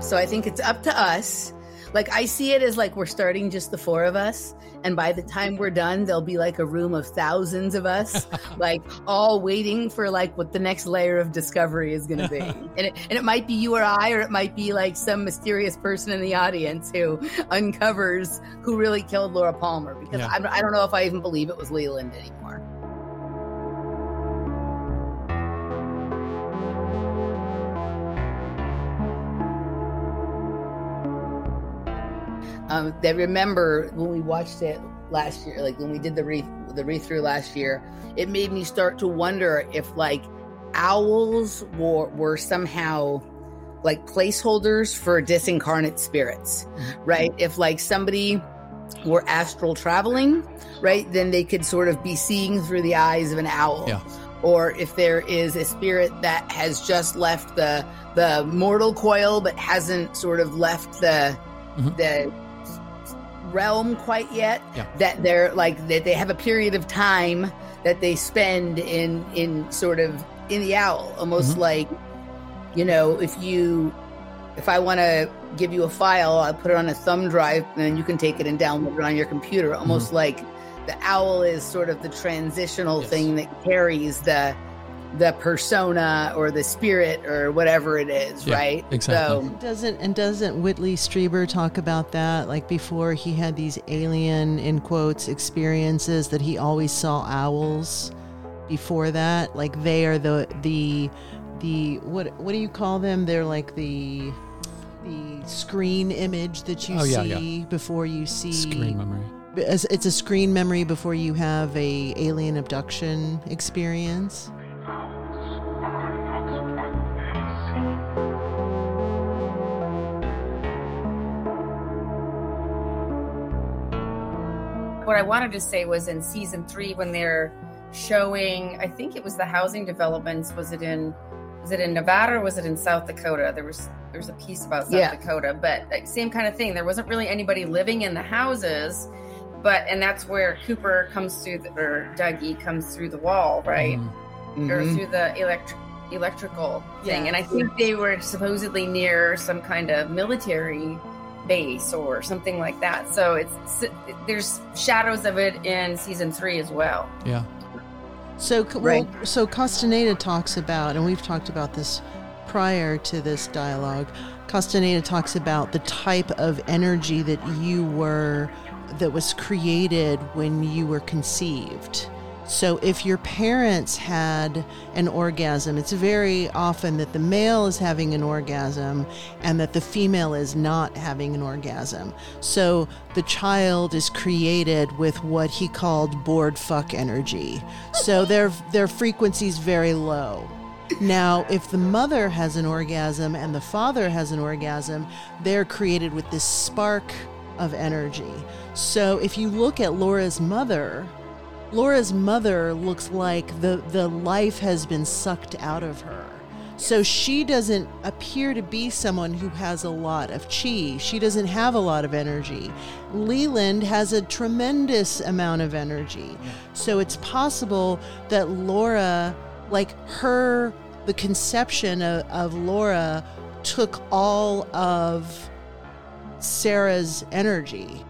So I think it's up to us. Like I see it as like we're starting just the four of us. And by the time we're done, there'll be like a room of thousands of us, like all waiting for like what the next layer of discovery is going to be. and, it, and it might be you or I, or it might be like some mysterious person in the audience who uncovers who really killed Laura Palmer. Because Yeah. I, I don't know if I even believe it was Leland anymore. Um, that remember when we watched it last year, like when we did the re the read through last year, it made me start to wonder if like owls were were somehow like placeholders for disincarnate spirits, right? If like somebody were astral traveling, right, then they could sort of be seeing through the eyes of an owl. Yeah. Or if there is a spirit that has just left the the mortal coil but hasn't sort of left the Mhm. the realm quite yet Yeah. that they're like that they have a period of time that they spend in in sort of in the owl almost Mhm. like you know if you if i want to give you a file i'll put it on a thumb drive and then you can take it and download it on your computer almost like the owl is sort of the transitional Yes. thing that carries the the persona or the spirit or whatever it is Yeah, right exactly. so Doesn't and doesn't Whitley Strieber talk about that? Like before he had these alien in quotes experiences that he always saw owls. Before that, like they are the the the what what do you call them? They're like the the screen image that you Oh, yeah, see before you see Screen memory. It's it's a screen memory before you have a alien abduction experience. What I wanted to say was in season three when they're showing, I think it was the housing developments. Was it in, was it in Nevada or was it in South Dakota? There was there was a piece about South Yeah. Dakota, but like, same kind of thing. There wasn't really anybody living in the houses, but and that's where Cooper comes through, the, or Dougie comes through the wall, right? Mm. or mhm. through the electric electrical thing. Yeah. And I think they were supposedly near some kind of military base or something like that. So it's there's shadows of it in season three as well. Yeah. So, c- Right. well, so Castaneda talks about, and we've talked about this prior to this dialogue. Castaneda talks about the type of energy that you were, that was created when you were conceived. So, if your parents had an orgasm, it's very often that the male is having an orgasm and that the female is not having an orgasm. So, the child is created with what he called bored fuck energy. So, their, their frequency is very low. Now, if the mother has an orgasm and the father has an orgasm, they're created with this spark of energy. So, if you look at Laura's mother, Laura's mother looks like the, the life has been sucked out of her. So she doesn't appear to be someone who has a lot of chi. She doesn't have a lot of energy. Leland has a tremendous amount of energy. So it's possible that Laura, like her, the conception of, of Laura took all of Sarah's energy